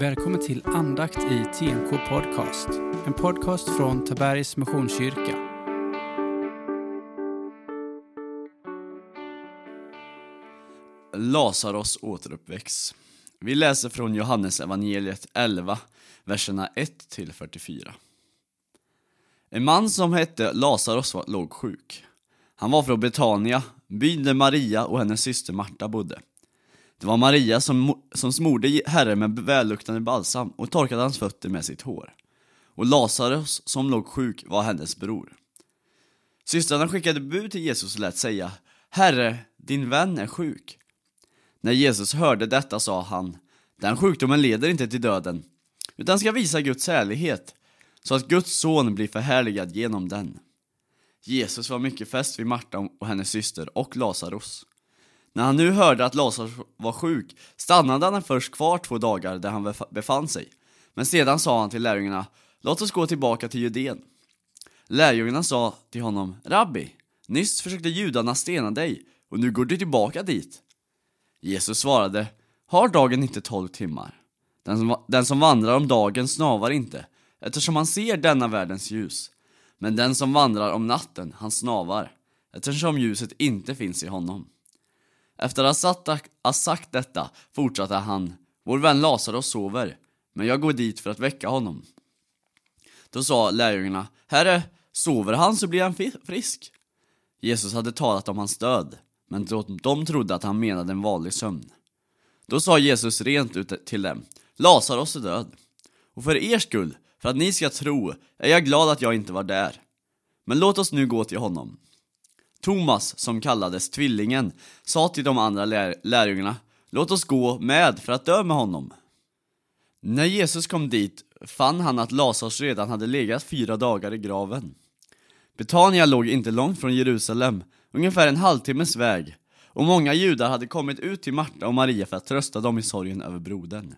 Välkommen till andakt i TNK Podcast. En podcast från Tabergs Missionskyrka. Lazarus återuppväcks. Vi läser från Johannes evangeliet 11, verserna 1 till 44. En man som hette Lazarus låg sjuk. Han var från Betania, byn där Maria och hennes syster Marta bodde. Det var Maria som, som smorde Herren med välluktande balsam och torkade hans fötter med sitt hår. Och Lazarus, som låg sjuk, var hennes bror. Systrarna skickade bud till Jesus och lät säga Herre, din vän är sjuk. När Jesus hörde detta sa han Den sjukdomen leder inte till döden, utan ska visa Guds härlighet, så att Guds son blir förhärligad genom den. Jesus var mycket fäst vid Marta och hennes syster och Lazarus. När han nu hörde att Lazarus var sjuk stannade han först kvar två dagar där han befann sig. Men sedan sa han till lärjungarna, låt oss gå tillbaka till Judeen. Lärjungarna sa till honom, Rabbi, nyss försökte judarna stena dig och nu går du tillbaka dit. Jesus svarade, har dagen inte tolv timmar? Den som, den som vandrar om dagen snavar inte, eftersom han ser denna världens ljus. Men den som vandrar om natten, han snavar, eftersom ljuset inte finns i honom. Efter att ha sagt detta fortsatte han, vår vän Lazarus sover, men jag går dit för att väcka honom. Då sa lärjungarna, Herre, sover han så blir han frisk. Jesus hade talat om hans död, men de trodde att han menade en vanlig sömn. Då sa Jesus rent ut till dem, Lazarus är död. Och för er skull, för att ni ska tro, är jag glad att jag inte var där. Men låt oss nu gå till honom. Thomas, som kallades Tvillingen, sa till de andra lär lärjungarna Låt oss gå med för att dö med honom. När Jesus kom dit fann han att Lazarus redan hade legat fyra dagar i graven. Betania låg inte långt från Jerusalem, ungefär en halvtimmes väg, och många judar hade kommit ut till Marta och Maria för att trösta dem i sorgen över brodern.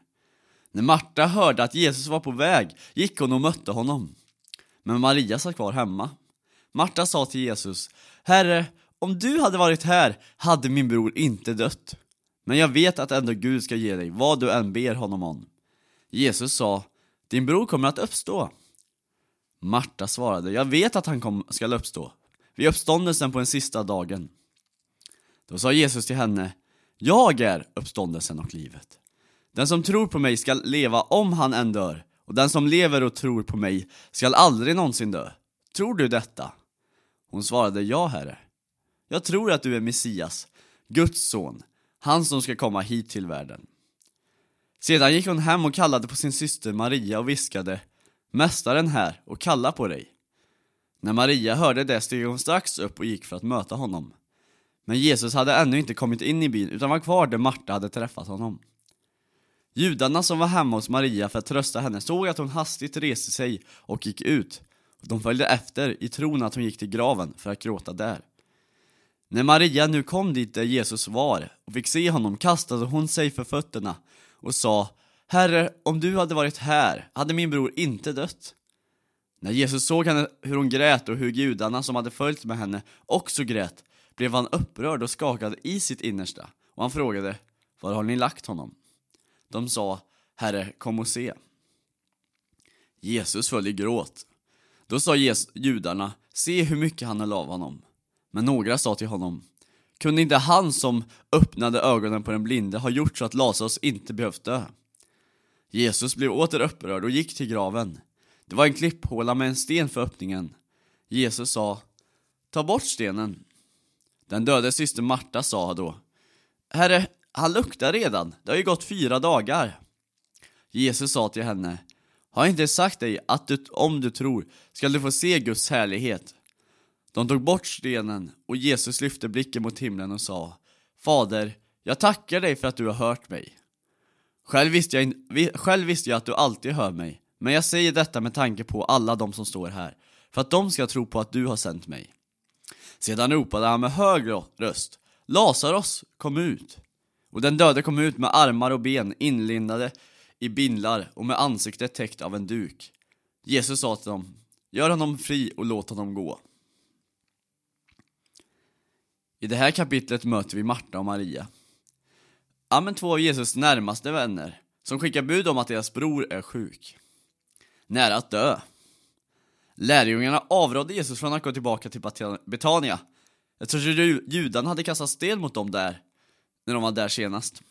När Marta hörde att Jesus var på väg gick hon och mötte honom. Men Maria satt kvar hemma. Marta sa till Jesus, Herre, om du hade varit här hade min bror inte dött. Men jag vet att ändå Gud ska ge dig vad du än ber honom om. Jesus sa, din bror kommer att uppstå. Marta svarade, jag vet att han kom, ska uppstå, vid uppståndelsen på den sista dagen. Då sa Jesus till henne, jag är uppståndelsen och livet. Den som tror på mig skall leva om han än dör, och den som lever och tror på mig skall aldrig någonsin dö. Tror du detta? Hon svarade ja, herre. Jag tror att du är Messias, Guds son, han som ska komma hit till världen. Sedan gick hon hem och kallade på sin syster Maria och viskade Mästaren här och kallar på dig. När Maria hörde det steg hon strax upp och gick för att möta honom. Men Jesus hade ännu inte kommit in i byn utan var kvar där Marta hade träffat honom. Judarna som var hemma hos Maria för att trösta henne såg att hon hastigt reste sig och gick ut de följde efter i tron att hon gick till graven för att gråta där. När Maria nu kom dit där Jesus var och fick se honom kastade hon sig för fötterna och sa Herre, om du hade varit här hade min bror inte dött. När Jesus såg henne hur hon grät och hur gudarna som hade följt med henne också grät blev han upprörd och skakad i sitt innersta och han frågade Var har ni lagt honom? De sa Herre, kom och se. Jesus föll i gråt då sa judarna, se hur mycket han höll av honom. Men några sa till honom, kunde inte han som öppnade ögonen på den blinde ha gjort så att Lazarus inte behövt dö? Jesus blev åter upprörd och gick till graven. Det var en klipphåla med en sten för öppningen. Jesus sa, ta bort stenen. Den döde syster Marta sa då, Herre, han luktar redan, det har ju gått fyra dagar. Jesus sa till henne, har jag inte sagt dig att du, om du tror skall du få se Guds härlighet? De tog bort stenen och Jesus lyfte blicken mot himlen och sa Fader, jag tackar dig för att du har hört mig. Själv visste, jag, själv visste jag att du alltid hör mig, men jag säger detta med tanke på alla de som står här, för att de ska tro på att du har sänt mig. Sedan ropade han med hög röst Lazarus, kom ut! Och den döde kom ut med armar och ben inlindade i bindlar och med ansiktet täckt av en duk. Jesus sa till dem, gör honom fri och låt honom gå. I det här kapitlet möter vi Marta och Maria. Ja, men två av Jesus närmaste vänner. som skickar bud om att deras bror är sjuk. Nära att dö. Lärjungarna avrådde Jesus från att gå tillbaka till Betania eftersom judarna hade kastat sten mot dem där, när de var där senast.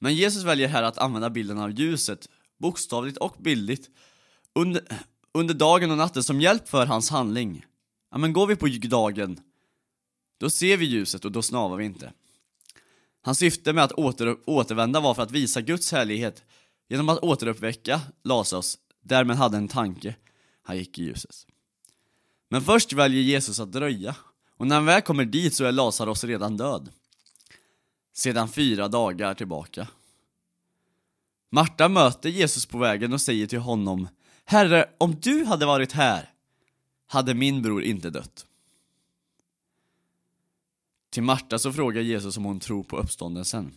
Men Jesus väljer här att använda bilden av ljuset, bokstavligt och bildligt, under, under dagen och natten som hjälp för hans handling. Ja, men går vi på dagen, då ser vi ljuset och då snavar vi inte. Hans syfte med att åter, återvända var för att visa Guds härlighet genom att återuppväcka Lazarus, därmed hade en tanke, han gick i ljuset. Men först väljer Jesus att dröja, och när han väl kommer dit så är Lazarus redan död. Sedan fyra dagar tillbaka. Marta möter Jesus på vägen och säger till honom Herre, om du hade varit här hade min bror inte dött. Till Marta så frågar Jesus om hon tror på uppståndelsen.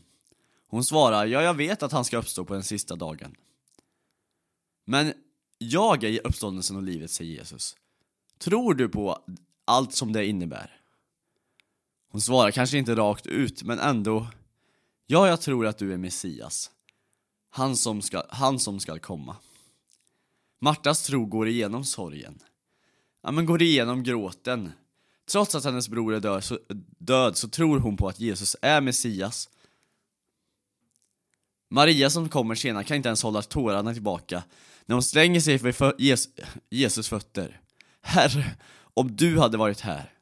Hon svarar, ja jag vet att han ska uppstå på den sista dagen. Men jag är uppståndelsen och livet, säger Jesus. Tror du på allt som det innebär? Hon svarar kanske inte rakt ut, men ändå. Ja, jag tror att du är Messias. Han som ska, han som ska komma. Martas tro går igenom sorgen. Ja, men går igenom gråten. Trots att hennes bror är död så, död så tror hon på att Jesus är Messias. Maria som kommer senare kan inte ens hålla tårarna tillbaka när hon slänger sig för Jesus fötter. Herre, om du hade varit här.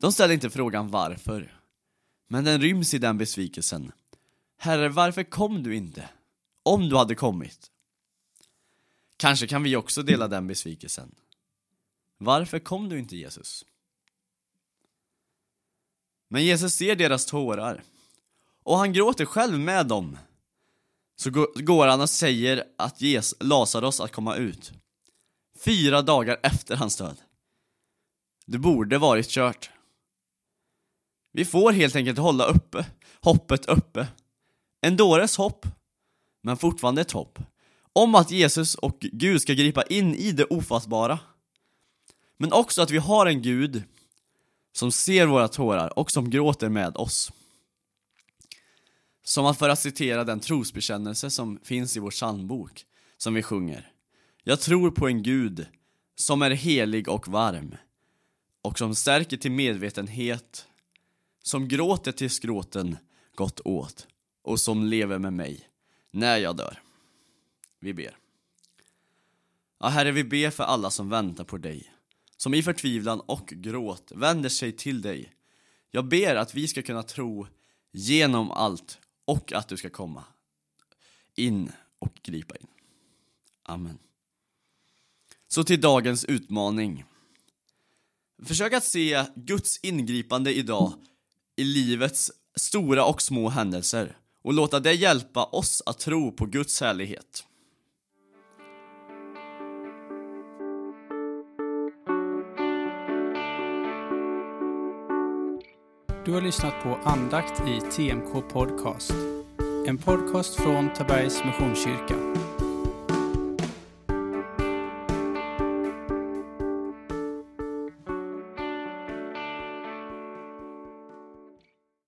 De ställer inte frågan varför, men den ryms i den besvikelsen. Herre, varför kom du inte? Om du hade kommit. Kanske kan vi också dela den besvikelsen. Varför kom du inte Jesus? Men Jesus ser deras tårar och han gråter själv med dem. Så går han och säger att ges Lazarus att komma ut. Fyra dagar efter hans död. Det borde varit kört. Vi får helt enkelt hålla uppe, hoppet uppe. En dåres hopp, men fortfarande ett hopp. Om att Jesus och Gud ska gripa in i det ofattbara. Men också att vi har en Gud som ser våra tårar och som gråter med oss. Som att för att citera den trosbekännelse som finns i vår psalmbok, som vi sjunger. Jag tror på en Gud som är helig och varm och som stärker till medvetenhet, som gråter till skråten gått åt och som lever med mig när jag dör. Vi ber. Ja, Herre, vi ber för alla som väntar på dig som i förtvivlan och gråt vänder sig till dig. Jag ber att vi ska kunna tro genom allt och att du ska komma in och gripa in. Amen. Så till dagens utmaning. Försök att se Guds ingripande idag i livets stora och små händelser och låta det hjälpa oss att tro på Guds härlighet. Du har lyssnat på andakt i TMK Podcast. En podcast från Tabergs Missionskyrka.